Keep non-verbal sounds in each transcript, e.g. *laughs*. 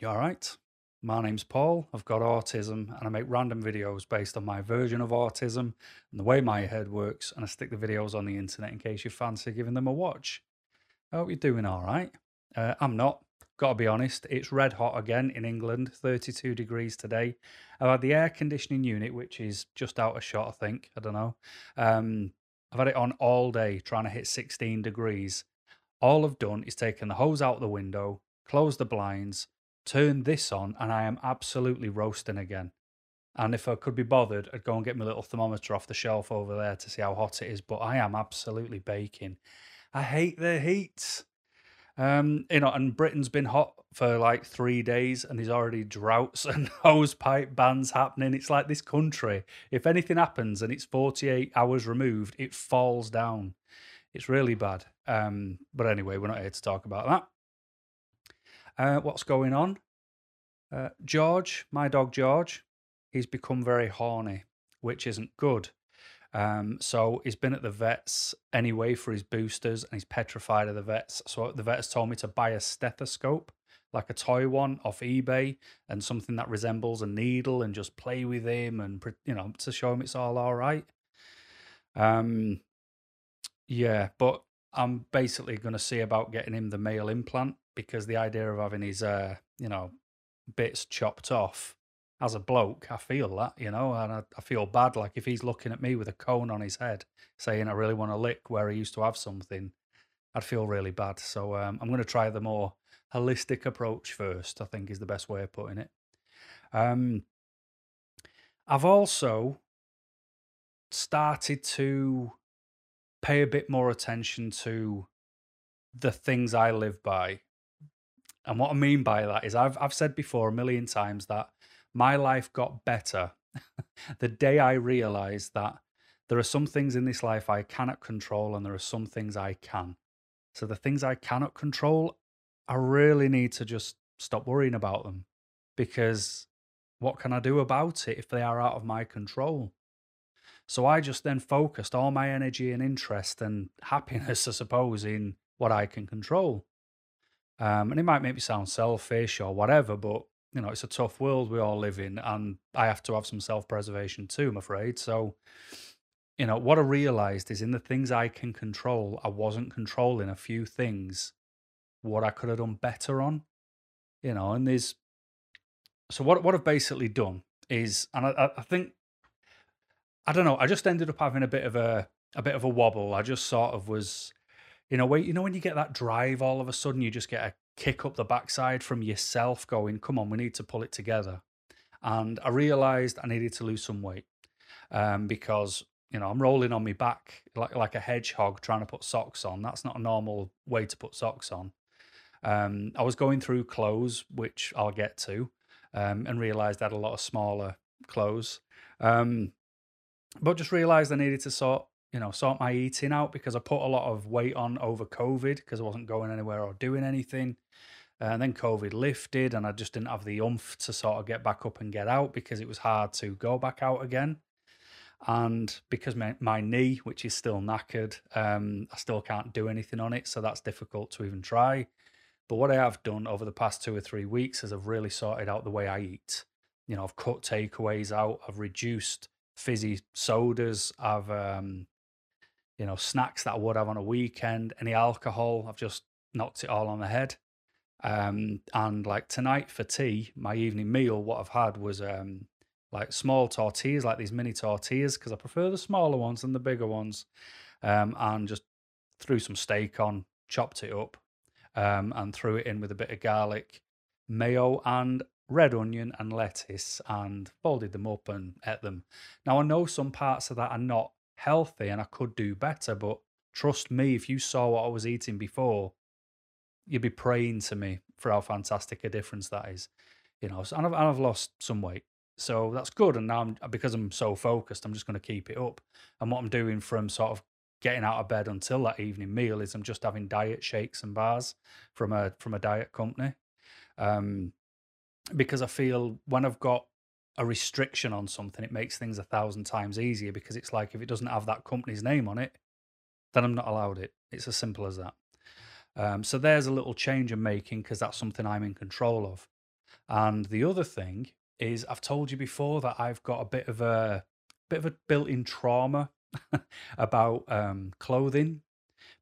You all right? My name's Paul. I've got autism and I make random videos based on my version of autism and the way my head works. And I stick the videos on the internet in case you fancy giving them a watch. I hope you're doing all right. Uh, I'm not. Gotta be honest, it's red hot again in England, 32 degrees today. I've had the air conditioning unit, which is just out of shot, I think. I don't know. Um, I've had it on all day trying to hit 16 degrees. All I've done is taken the hose out the window, closed the blinds, turned this on, and I am absolutely roasting again. And if I could be bothered, I'd go and get my little thermometer off the shelf over there to see how hot it is. But I am absolutely baking. I hate the heat. Um, you know, and Britain's been hot for like three days, and there's already droughts *laughs* and hose pipe bans happening. It's like this country. If anything happens and it's 48 hours removed, it falls down. It's really bad. Um, but anyway, we're not here to talk about that. Uh, what's going on? Uh, George, my dog George, he's become very horny, which isn't good. Um, so he's been at the vets anyway for his boosters and he's petrified of the vets. So the vets told me to buy a stethoscope, like a toy one off eBay and something that resembles a needle and just play with him and, you know, to show him it's all all right. Um, yeah, but I'm basically going to see about getting him the male implant because the idea of having his, uh, you know, bits chopped off as a bloke, I feel that, you know, and I, I, feel bad. Like if he's looking at me with a cone on his head saying, I really want to lick where he used to have something, I'd feel really bad. So um, I'm going to try the more holistic approach first, I think is the best way of putting it. Um, I've also started to pay a bit more attention to the things I live by. And what I mean by that is I've I've said before a million times that my life got better *laughs* the day I realized that there are some things in this life I cannot control and there are some things I can. So the things I cannot control, I really need to just stop worrying about them because what can I do about it if they are out of my control? So I just then focused all my energy and interest and happiness, *laughs* I suppose, in what I can control. Um, and it might make me sound selfish or whatever, but you know, it's a tough world we all live in, and I have to have some self preservation too, I'm afraid. So, you know, what I realized is in the things I can control, I wasn't controlling a few things what I could have done better on, you know, and there's so what what I've basically done is, and I, I think I don't know, I just ended up having a bit of a a bit of a wobble. I just sort of was, you know, wait, you know, when you get that drive, all of a sudden you just get a kick up the backside from yourself going, come on, we need to pull it together. And I realized I needed to lose some weight um, because, you know, I'm rolling on my back like, like a hedgehog trying to put socks on. That's not a normal way to put socks on. Um, I was going through clothes, which I'll get to, um, and realized I had a lot of smaller clothes. Um, but just realized I needed to sort you know, sort my eating out because I put a lot of weight on over COVID because I wasn't going anywhere or doing anything. And then COVID lifted, and I just didn't have the umph to sort of get back up and get out because it was hard to go back out again. And because my, my knee, which is still knackered, um, I still can't do anything on it. So that's difficult to even try. But what I have done over the past two or three weeks is I've really sorted out the way I eat. You know, I've cut takeaways out, I've reduced fizzy sodas, I've um, you know, snacks that I would have on a weekend, any alcohol, I've just knocked it all on the head. Um, and like tonight for tea, my evening meal, what I've had was um, like small tortillas, like these mini tortillas, because I prefer the smaller ones than the bigger ones. Um, and just threw some steak on, chopped it up, um, and threw it in with a bit of garlic, mayo, and red onion and lettuce, and folded them up and ate them. Now I know some parts of that are not healthy and I could do better. But trust me, if you saw what I was eating before, you'd be praying to me for how fantastic a difference that is. You know, and I've, and I've lost some weight. So that's good. And now I'm, because I'm so focused, I'm just going to keep it up. And what I'm doing from sort of getting out of bed until that evening meal is I'm just having diet shakes and bars from a from a diet company. Um, because I feel when I've got a restriction on something, it makes things a thousand times easier because it's like if it doesn't have that company's name on it, then I'm not allowed it. It's as simple as that. Um, so there's a little change I'm making because that's something I'm in control of. And the other thing is I've told you before that I've got a bit of a bit of a built-in trauma *laughs* about um, clothing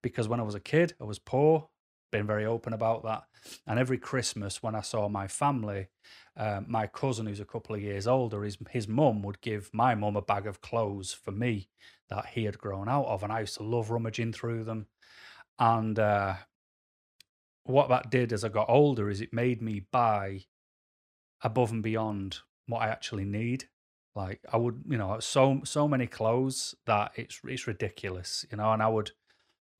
because when I was a kid, I was poor, been very open about that. And every Christmas, when I saw my family, um, my cousin, who's a couple of years older, his his mum would give my mum a bag of clothes for me that he had grown out of, and I used to love rummaging through them. And uh, what that did as I got older is it made me buy above and beyond what I actually need. Like I would, you know, so so many clothes that it's it's ridiculous, you know, and I would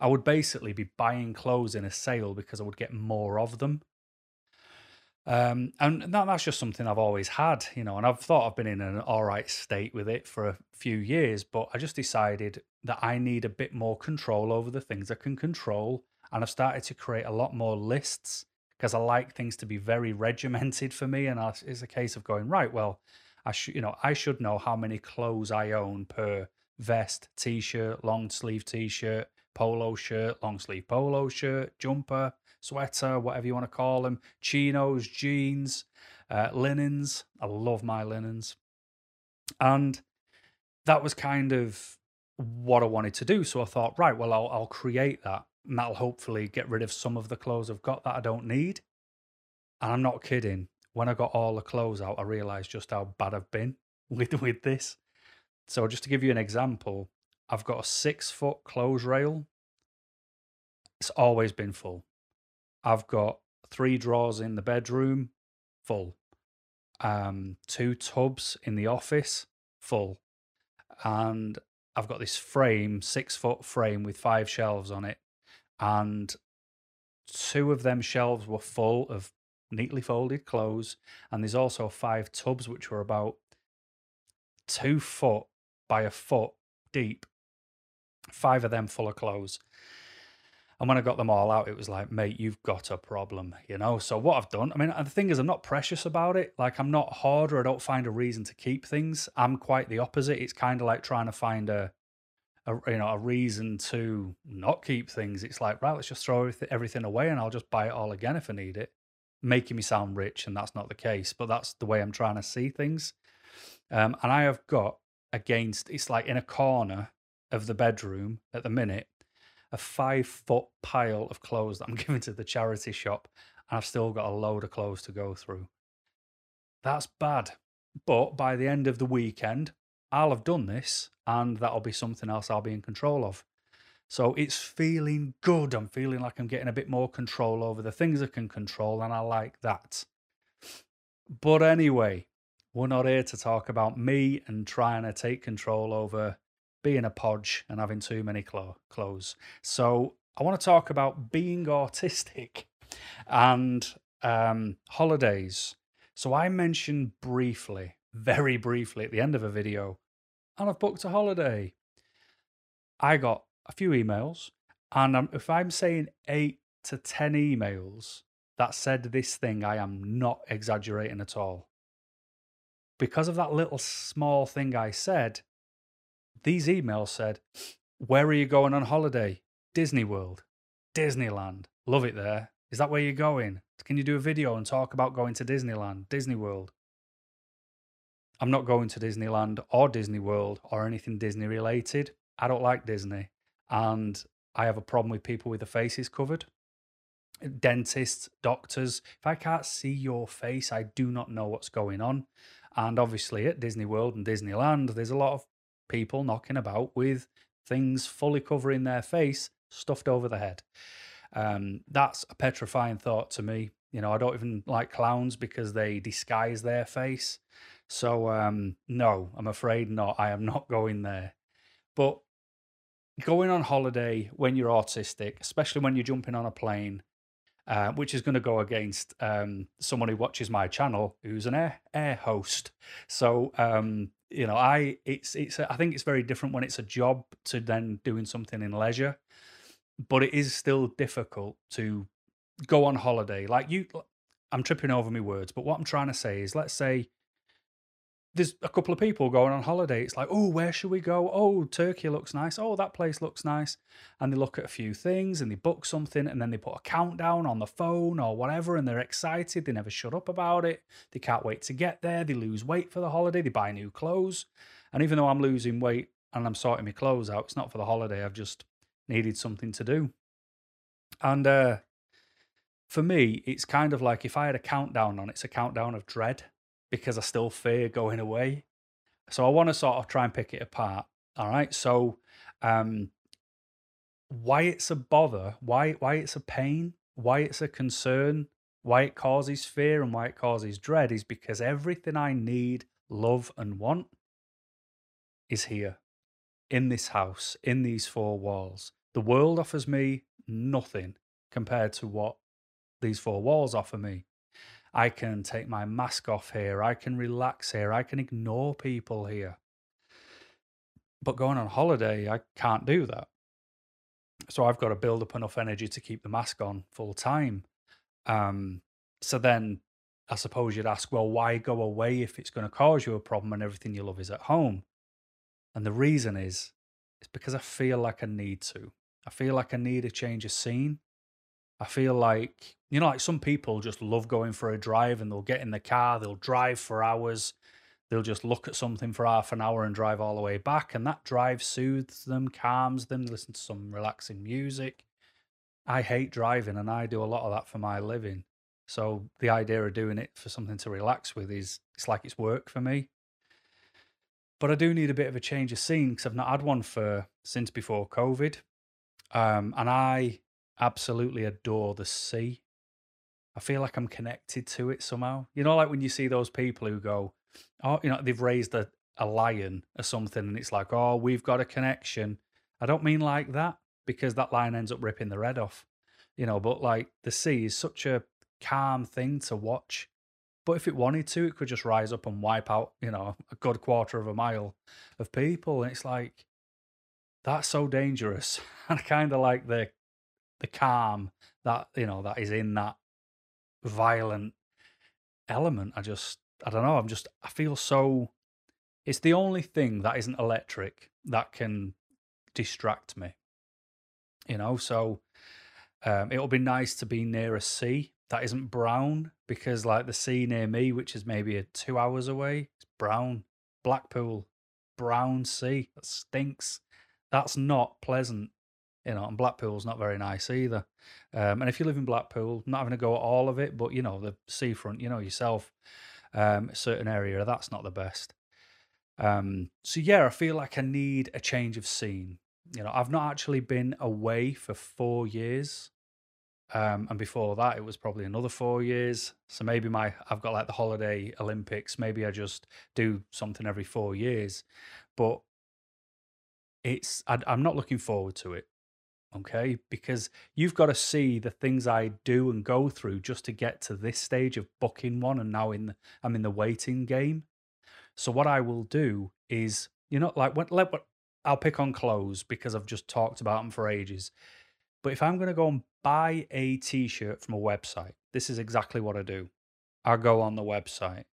I would basically be buying clothes in a sale because I would get more of them. Um, and that, that's just something I've always had, you know, and I've thought I've been in an all right state with it for a few years, but I just decided that I need a bit more control over the things I can control. And I've started to create a lot more lists because I like things to be very *laughs* regimented for me. And it's a case of going, right, well, I should, you know, I should know how many clothes I own per vest, t shirt, long sleeve t shirt, polo shirt, long sleeve polo shirt, jumper, sweater, whatever you want to call them, chinos, jeans, uh, linens. I love my linens. And that was kind of what I wanted to do. So I thought, right, well, I'll, I'll create that. And that'll hopefully get rid of some of the clothes I've got that I don't need. And I'm not kidding. When I got all the clothes out, I realized just how bad I've been *laughs* with, with this. So just to give you an example, I've got a six foot clothes rail. It's always been full. I've got three drawers in the bedroom, full. Um, two tubs in the office, full. And I've got this frame, six foot frame with five shelves on it. And two of them shelves were full of neatly folded clothes. And there's also five tubs, which were about two foot by a foot deep. Five of them full of clothes. And when I got them all out, it was like, mate, you've got a problem, you know? So what I've done, I mean, the thing is, I'm not precious about it. Like, I'm not harder. I don't find a reason to keep things. I'm quite the opposite. It's kind of like trying to find a, a, you know, a reason to not keep things. It's like, right, let's just throw everything away and I'll just buy it all again if I need it. Making me sound rich, and that's not the case, but that's the way I'm trying to see things. Um, and I have got against, it's like in a corner of the bedroom at the minute, a five foot pile of clothes that I'm *laughs* giving to the charity shop, and I've still got a load of clothes to go through. That's bad. But by the end of the weekend, I'll have done this, and that'll be something else I'll be in control of. So it's feeling good. I'm feeling like I'm getting a bit more control over the things I can control, and I like that. But anyway, we're not here to talk about me and trying to take control over being a podge and having too many clo- clothes. So I want to talk about being *laughs* autistic and um, holidays. So I mentioned briefly, very briefly at the end of a video, and I've booked a holiday. I got a few emails, and um, if I'm saying eight to 10 emails that said this thing, I am not exaggerating at all. Because of that little small thing I said, these emails said, Where are you going on holiday? Disney World, Disneyland. Love it there. Is that where you're going? Can you do a video and talk about going to Disneyland, Disney World? I'm not going to Disneyland or Disney World or anything Disney related. I don't like Disney. And I have a problem with people with their faces covered. Dentists, doctors. If I can't see your face, I do not know what's going on. And obviously at Disney World and Disneyland, there's a lot of people knocking about with things fully covering their face, stuffed over the head. Um, that's a petrifying thought to me. You know, I don't even like clowns because they disguise their face. So, um, no, I'm afraid not. I am not *laughs* going there. But going on holiday when you're autistic, especially when you're jumping on a plane, uh, which is going to go against um, someone who watches my channel who's an air, air host. So um, you know, I it's it's I think it's very different when it's a job to then doing something in leisure, but it is still difficult to go on holiday. Like you, I'm tripping over my words, but what I'm trying to say is, let's say there's a couple of people going on holiday. It's like, oh, where should we go? Oh, Turkey looks nice. Oh, that place looks nice. And they look at a few things and they book something and then they put a countdown on the phone or whatever and they're excited. They never shut up about it. They can't wait to get there. They lose weight for the holiday. They buy new clothes. And even though I'm losing weight and I'm sorting my clothes out, it's not for the holiday. I've just needed something to do. And uh, for me, it's kind of like if I had a countdown on, it's a countdown of dread because I still fear going away. So I want to sort of try and pick it apart. All right. So um why it's a bother, why why it's a pain, why it's a concern, why it causes fear and why it causes dread is because everything I need, love and want is here in this house, in these four walls. The world offers me nothing compared to what these four walls offer me. I can take my mask off here. I can relax here. I can ignore people here. But going on holiday, I can't do that. So I've got to build up enough energy to keep the mask on full time. Um, so then I suppose you'd ask, well, why go away if it's going to cause you a problem and everything you love is at home? And the reason is, it's because I feel like I need to. I feel like I need a change of scene. I feel like, you know, like some people just love going for a drive and they'll get in the car, they'll drive for hours, they'll just look at something for half an hour and drive all the way back. And that drive soothes them, calms them, listen to some relaxing music. I hate driving and I do a lot of that for my living. So the idea of doing it for something to relax with is it's like it's work for me. But I do need a bit of a change of scene because I've not had one for since before COVID. Um, and I absolutely adore the sea. I feel like I'm connected to it somehow. You know, like when you see those people who go, oh, you know, they've raised a, a lion or something, and it's like, oh, we've got a connection. I don't mean like that because that lion ends up ripping the red off, you know, but like the sea is such a calm thing to watch. But if it wanted to, it could just rise up and wipe out, you know, a good quarter of a mile of people. And it's like, that's so dangerous. *laughs* And I kind of like the the calm that you know that is in that violent element. I just I don't know. I'm just I feel so. It's the only thing that isn't electric that can distract me. You know, so um, it'll be nice to be near a sea that isn't brown because, like the sea near me, which is maybe a two hours away, it's brown. Blackpool, brown sea that stinks. That's not pleasant you know, and Blackpool's not very nice either. Um, and if you live in Blackpool, not having to go at all of it, but you know, the seafront, you know yourself, um, certain area, that's not the best. Um, so yeah, I feel like I need a change of scene. You know, I've not actually been away for four years. Um, and before that, it was probably another four years. So maybe my I've got like the holiday Olympics. Maybe I just do something every four years, but it's I, I'm not looking forward to it okay? Because you've got to see the things I do and go through just to get to this stage of booking one, and now in the, I'm in the waiting game. So what I will do is, you know, like what let what I'll pick on clothes because I've just talked about them for ages. But if I'm going to go and buy a t-shirt from a website, this is exactly what I do. I go on the website.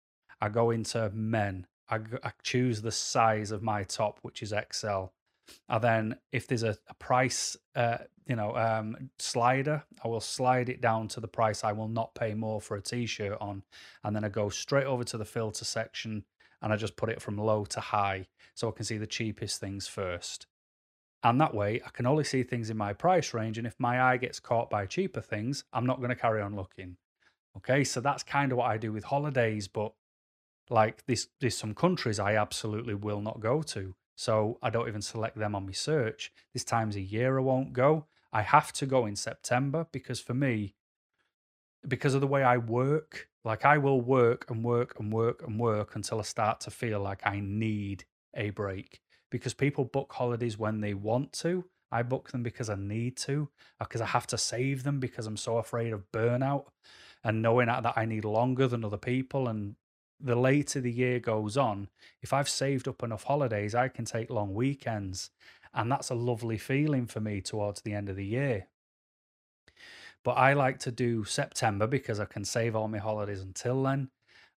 I go into men. I, I choose the size of my top, which is XL. And then if there's a, a price, uh, you know, um, slider, I will slide it down to the price I will not pay more for a t-shirt on. And then I go straight over to the filter section and I just put it from low to high so I can see the cheapest things first. And that way I can only see things in my price range. And if my eye gets caught by cheaper things, I'm not going to carry on looking. Okay, so that's kind of what I do with holidays, but like this, there's some countries I absolutely will not go to. So I don't even select them on my search. This time's a year I won't go. I have to go in September because for me, because of the way I work, like I will work and work and work and work until I start to feel like I need a break. Because people book holidays when they want to. I book them because I need to, because uh, I have to save them because I'm so afraid of burnout and knowing that I need longer than other people and the later the year goes on, if I've saved up enough holidays, I can take long weekends. And that's a lovely feeling for me towards the end of the year. But I like to do September because I can save all my holidays until then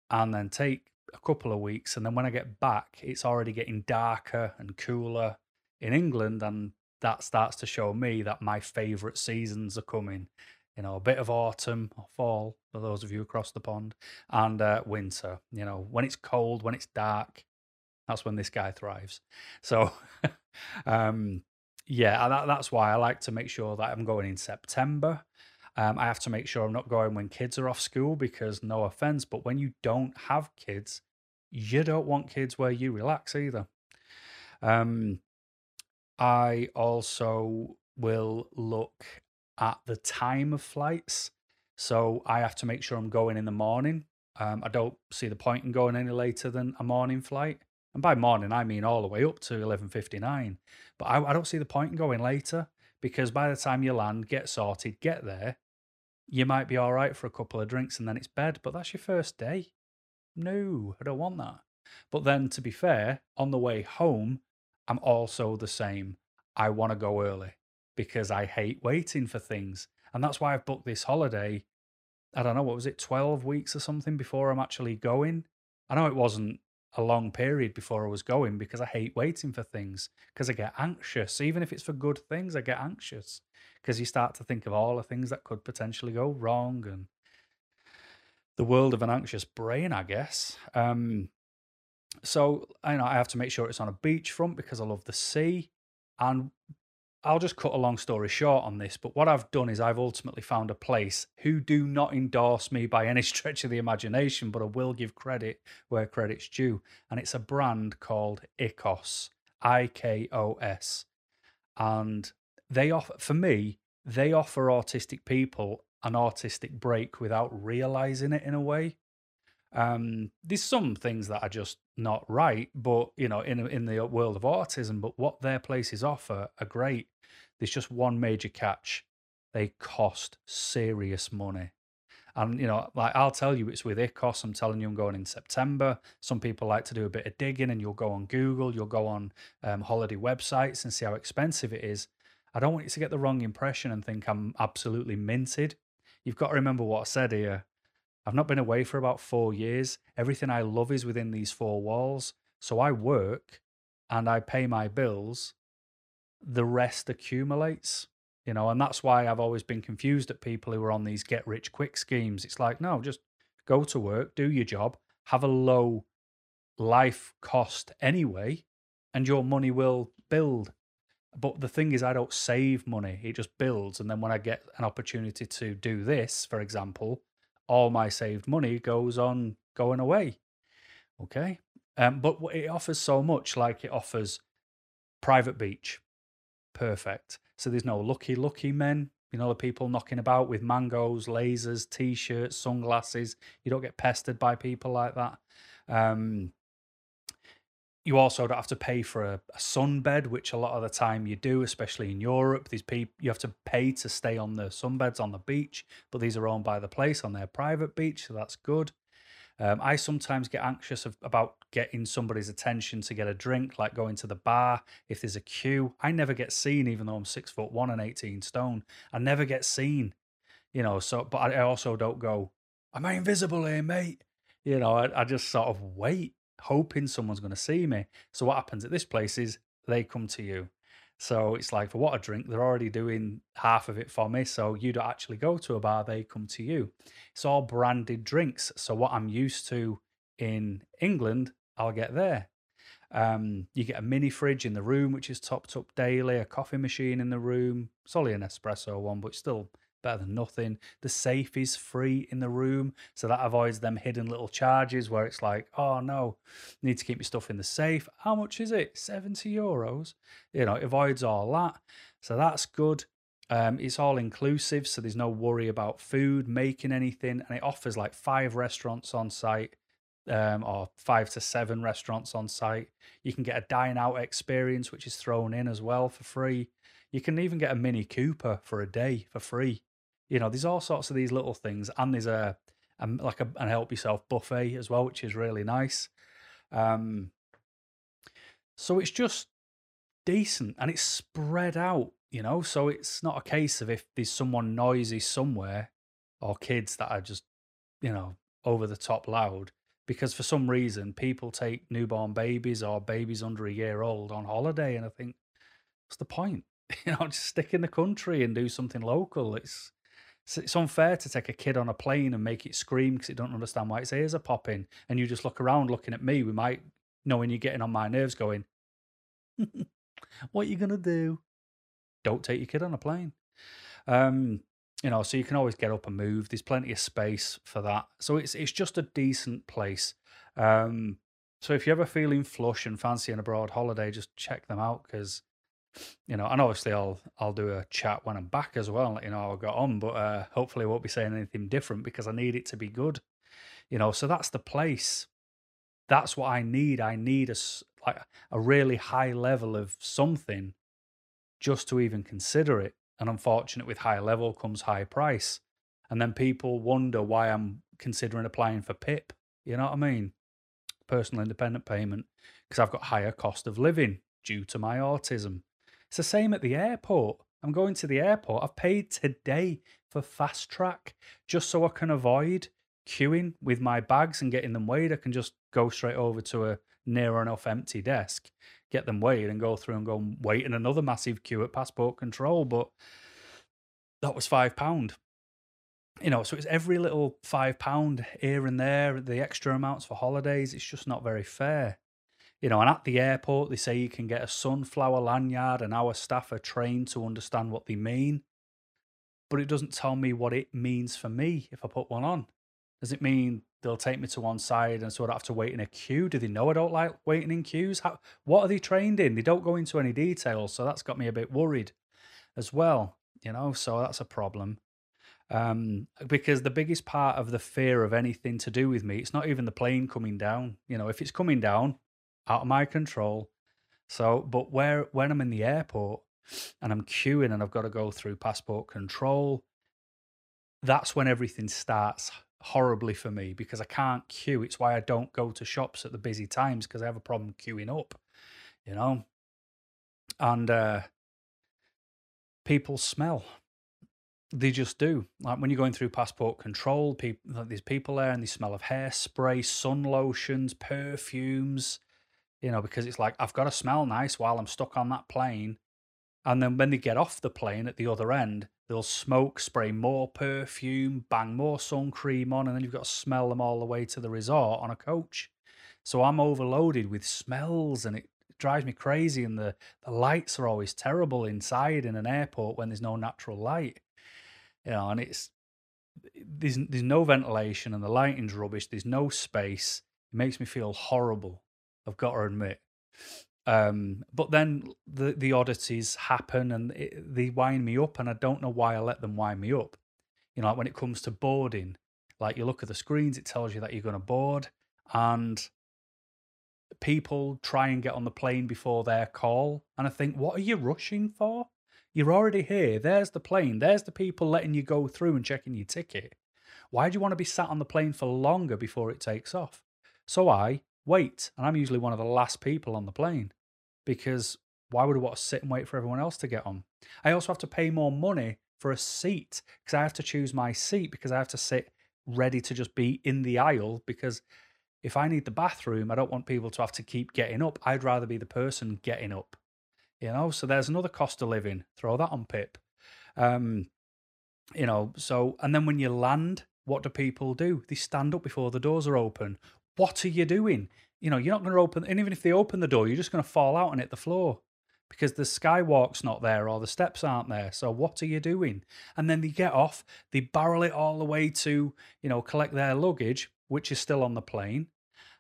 and then take a couple of weeks, and then when I get back, it's already getting darker and cooler in England, and that starts to show me that my favourite seasons are coming. You know, a bit of autumn or fall for those of you across the pond, and uh, winter. You know, when it's cold, when it's dark, that's when this guy thrives. So, *laughs* um, yeah, that, that's why I like to make sure that I'm going in September. Um, I have to make sure I'm not going when kids are off school because, no offense, but when you don't have kids, you don't want kids where you relax either. Um, I also will look at the time of flights. So I have to make sure I'm going in the morning. Um, I don't see the point in going any later than a morning flight. And by morning, I mean all the way up to 11.59. But I, I don't see the point in going later because by the time you land, get sorted, get there, you might be all right for a couple of drinks and then it's bed. But that's your first day. No, I don't want that. But then, to be fair, on the way home, I'm also the same. I want to go early because I hate waiting for things. And that's why I've booked this holiday. I don't know, what was it, 12 weeks or something before I'm actually going? I know it wasn't a long period before I was going because I hate waiting for things because I get anxious. Even if it's for good things, I get anxious because you start to think of all the things that could potentially go wrong and the world of an anxious brain, I guess. Um, so I know I have to make sure it's on a beachfront because I love the sea. And I'll just cut a long story short on this, but what I've done is I've ultimately found a place who do not endorse me by any *laughs* stretch of the imagination, but I will give credit where credit's due. And it's a brand called IKOS, I K O S. And they offer, for me, they offer autistic people an artistic break without realizing it in a way. Um, there's some things that are just not right, but you know, in in the world of autism, but what their places offer are great. There's just one major catch: they cost serious money. And you know, like I'll tell you, it's with IKOS. I'm telling you, I'm going in September. Some people like to do a bit of digging, and you'll go on Google, you'll go on um, holiday websites, and see how expensive it is. I don't want you to get the wrong impression and think I'm absolutely minted. You've got to remember what I said here. I've not been away for about four years. Everything I love is within these four walls. So I work and I pay my bills. The rest accumulates, you know, and that's why I've always been confused at people who are on these get rich quick schemes. It's like, no, just go to work, do your job, have a low life cost anyway, and your money will build. But the thing is, I don't save money, it just builds. And then when I get an opportunity to do this, for example, all my saved money goes on going away. Okay. Um, but it offers so much, like it offers private beach. Perfect. So there's no lucky, lucky men. You know, the people knocking about with mangoes, lasers, t shirts, sunglasses. You don't get pestered by people like that. Um, you also don't have to pay for a, a sunbed, which a lot of the time you do, especially in Europe. These people you have to pay to stay on the sunbeds on the beach, but these are owned by the place on their private beach, so that's good. Um, I sometimes get anxious of, about getting somebody's attention to get a drink, like going to the bar. If there's a queue, I never get seen, even though I'm six foot one and 18 stone. I never get seen, you know. So, but I also don't go, "Am I invisible here, mate?" You know, I, I just sort of wait hoping someone's going to see me. So what happens at this place is they come to you. So it's like for what a drink, they're already doing half of it for me. So you don't actually go to a bar, they come to you. It's all branded drinks. So what I'm used to in England, I'll get there. Um, you get a mini fridge in the room, which is topped up daily, a coffee machine in the room. It's only an espresso one, but still better than nothing. The safe is free in the room, so that avoids them hidden little charges where it's like, oh no, need to keep your stuff in the safe. How much is it? 70 euros. You know, it avoids all that. So that's good. Um, it's all inclusive, so there's no worry about food, making anything, and it offers like five restaurants on site. Um, or five to seven restaurants on site. You can get a dine out experience, which is thrown in as well for free. You can even get a Mini Cooper for a day for free. You know, there's all sorts of these little things, and there's a, a like a an help yourself buffet as well, which is really nice. Um, so it's just decent and it's spread out, you know. So it's not a case of if there's someone noisy somewhere or kids that are just, you know, over the top loud, because for some reason people take newborn babies or babies under a year old on holiday, and I think, what's the point? *laughs* You know, just stick in the country and do something local. It's it's unfair to take a kid on a plane and make it scream because it don't understand why its ears are popping, and you just look around looking at me. We might knowing you're getting on my nerves, going, *laughs* "What are you gonna do?" Don't take your kid on a plane. Um, you know, so you can always get up and move. There's plenty of space for that. So it's it's just a decent place. Um, so if you're ever feeling flush and fancying a broad holiday, just check them out because you know, and obviously I'll I'll do a chat when I'm back as well, let you know how I got on. But uh, hopefully I won't be saying anything different because I need it to be good. You know, so that's the place. That's what I need. I need a like a really high level of something just to even consider it. And unfortunate with high level comes high price. And then people wonder why I'm considering applying for PIP. You know what I mean? Personal independent payment, because I've got higher cost of living due to my autism. It's the same at the airport. I'm going to the airport. I've paid today for fast track just so I can avoid queuing with my bags and getting them weighed. I can just go straight over to a near enough empty desk get them weighed and go through and go and wait in another massive queue at passport control. But that was five pound. You know, so it's every little five pound here and there, the extra amounts for holidays. It's just not very fair. You know, and at the airport, they say you can get a sunflower lanyard, and our staff are trained to understand what they mean. But it doesn't tell me what it means for me if I put one on. Does it mean they'll take me to one side and so I don't have to wait in a queue? Do they know I don't like waiting in queues? How, what are they trained in? They don't go into any details, so that's got me a bit worried as well. You know, so that's a problem. Um, because the biggest part of the fear of anything to do with me, it's not even the plane coming down. You know, if it's coming down, out of my control. So, but where when I'm in the airport and I'm queuing and I've got to go through passport control, that's when everything starts horribly for me because I can't queue. It's why I don't go to shops at the busy times because I have a problem queuing up, you know. And uh, people smell. They just do. Like when you're going through passport control, people there's people there and they smell of hairspray, sun lotions, perfumes, you know, because it's like I've got to smell nice while I'm stuck on that plane. And then when they get off the plane at the other end, They'll smoke, spray more perfume, bang more sun cream on, and then you've got to smell them all the way to the resort on a coach. So I'm overloaded with smells and it drives me crazy. And the, the lights are always terrible inside in an airport when there's no natural light. You know, and it's there's there's no ventilation and the lighting's rubbish. There's no space. It makes me feel horrible. I've got to admit. Um, but then the the oddities happen and it, they wind me up, and I don't know why I let them wind me up. You know, like when it comes to boarding, like you look at the screens, it tells you that you're going to board, and people try and get on the plane before their call, and I think, what are you rushing for? You're already here. There's the plane. There's the people letting you go through and checking your ticket. Why do you want to be sat on the plane for longer before it takes off? So I wait, and I'm usually one of the last people on the plane because why would I want to sit and wait for everyone else to get on? I also have to pay more money for a seat because I have to choose my seat because I have to sit ready to just be in the aisle because if I need the bathroom, I don't want people to have to keep getting up. I'd rather be the person getting up. You know, so there's another cost of living. Throw that on Pip. Um, you know, so and then when you land, what do people do? They stand up before the doors are open. What are you doing? you know, you're not going to open, and even if they open the door, you're just going to fall out and hit the floor because the skywalk's not there or the steps aren't there. So what are you doing? And then they get off, they barrel it all the way to, you know, collect their luggage, which is still on the plane.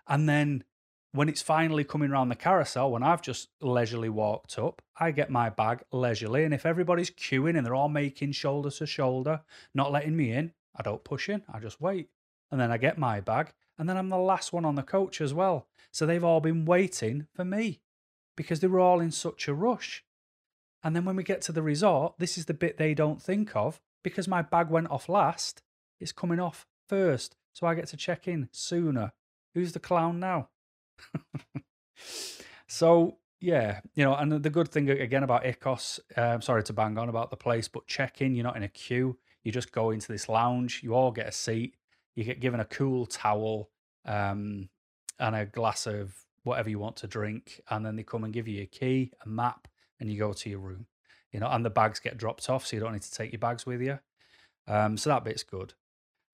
And then when it's finally coming around the carousel, when I've just leisurely walked up, I get my bag leisurely. And if everybody's queuing and they're all making shoulder to shoulder, not letting me in, I don't push in, I just wait. And then I get my bag and then I'm the last one on the coach as well. So they've all been waiting for me because they were all in such a rush. And then when we get to the resort, this is the bit they don't think of because my bag went off last. It's coming off first. So I get to check in sooner. Who's the clown now? *laughs* so, yeah, you know, and the good thing again about IKOS, uh, sorry to bang on about the place, but check in, you're not in a queue. You just go into this lounge, you all get a seat, you get given a cool towel. um, and a glass of whatever you want to drink, and then they come and give you a key, a map, and you go to your room. You know, and the bags get dropped off, so you don't need to take your bags with you. Um, so that bit's good.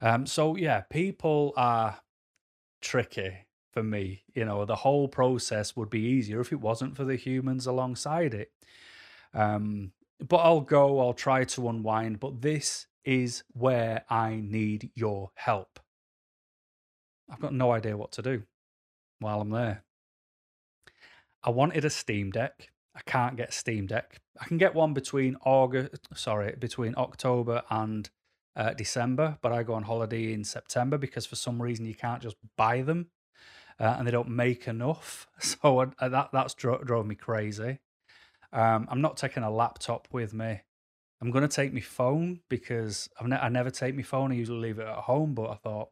Um, so yeah, people are tricky for me. You know, the whole process would be easier if it wasn't for the humans alongside it. Um, but I'll go, I'll try to unwind, but this is where I need your help. I've got no idea what to do while I'm there. I wanted a Steam Deck. I can't get a Steam Deck. I can get one between August, sorry, between October and uh, December, but I go on holiday in September because for some reason you can't just buy them, uh, and they don't make enough. *laughs* So uh, that that's dro- drove me crazy. Um, I'm not taking a laptop with me. I'm going to take my phone because ne- I never take my phone. I usually leave it at home, but I thought,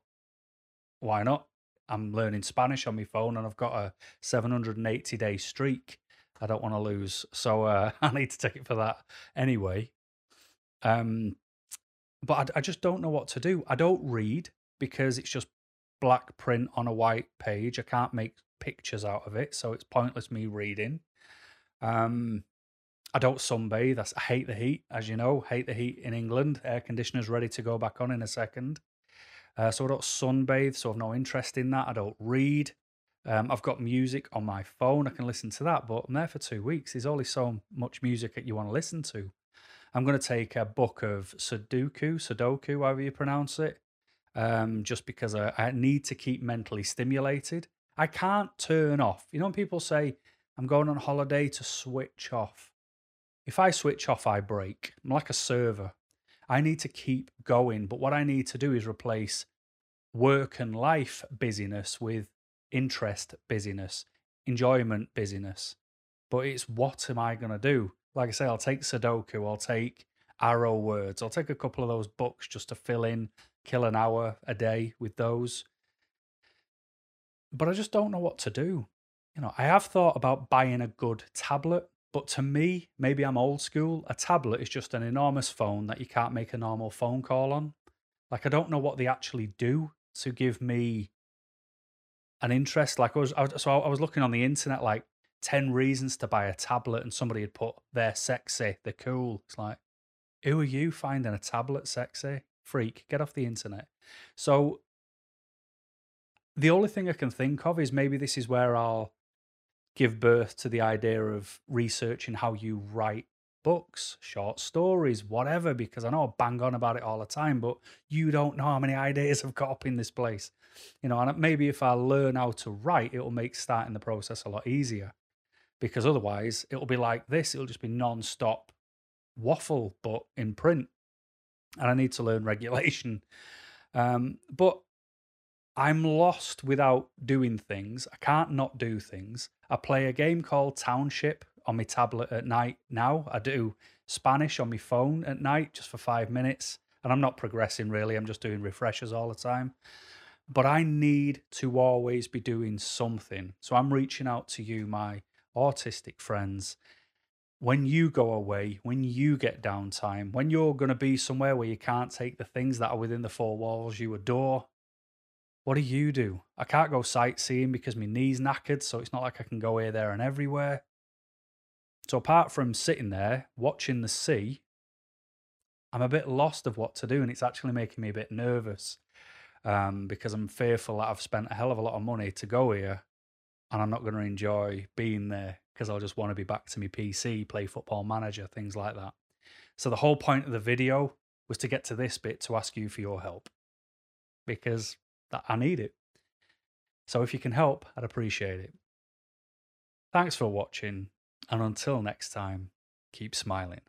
why not? I'm learning Spanish on my phone and I've got a 780 day streak I don't want to lose. So uh, *laughs* I need to take it for that anyway. Um, but I, I just don't know what to do. I don't read because it's just black print on a white page. I can't make pictures out of it, so it's pointless me reading. Um, I don't sunbathe. I hate the heat, as you know. Hate the heat in England. Air conditioners ready to go back on in a second. Uh, so I don't sunbathe, so I've no interest in that. I don't read. Um, I've got music on my phone. I can listen to that, but I'm there for two weeks. There's only so much music that you want to listen to. I'm going to take a book of Sudoku, Sudoku, however you pronounce it, um, just because I, I need to keep mentally stimulated. I can't turn off. You know, when people say, I'm going on holiday to switch off. If I switch off, I break. I'm like a server. I need to keep going. But what I need to do is replace work and life busyness with interest busyness, enjoyment busyness. But it's what am I going to do? Like I say, I'll take Sudoku, I'll take arrow words, I'll take a couple of those books just to fill in, kill an hour a day with those. But I just don't know what to do. You know, I have thought about buying a good tablet, but to me, maybe I'm old school. A tablet is just an enormous phone that you can't make a normal phone call on. Like, I don't know what they actually do to give me an interest. Like, I was, I so I was looking on the internet, like, 10 reasons to buy a tablet and somebody had put they're sexy, they're cool. It's like, who are you finding a tablet sexy? Freak, get off the internet. So the only thing I can think of is maybe this is where I'll give birth to the idea of researching how you write books, short stories, whatever, because I know I bang on about it all the time, but you don't know how many *laughs* ideas I've got up in this place. You know, and maybe if I learn how to write, it'll make starting the process a lot easier because otherwise it'll be like this. It'll just be non-stop waffle, but in print. And I need to learn *laughs* regulation. Um, but I'm lost without doing things. I can't not do things. I play a game called Township on my tablet at night now. I do Spanish on my phone at night just for five minutes. And I'm not progressing really, I'm just doing refreshers all the time. But I need to always be doing something. So I'm reaching out to you, my autistic friends, when you go away, when you get downtime, when you're going to be somewhere where you can't take the things that are within the four walls you adore, what do you do? I can't go sightseeing because my knee's knackered, so it's not like I can go here, there, and everywhere. So, apart from sitting there watching the sea, I'm a bit lost of what to do, and it's actually making me a bit nervous um, because I'm fearful that I've spent a hell of a lot of money to go here and I'm not going to enjoy being there because I'll just want to be back to my PC, play football manager, things like that. So the whole point of the video was to get to this bit to ask you for your help because that I need it. So if you can help, I'd appreciate it. Thanks for watching, and until next time, keep smiling.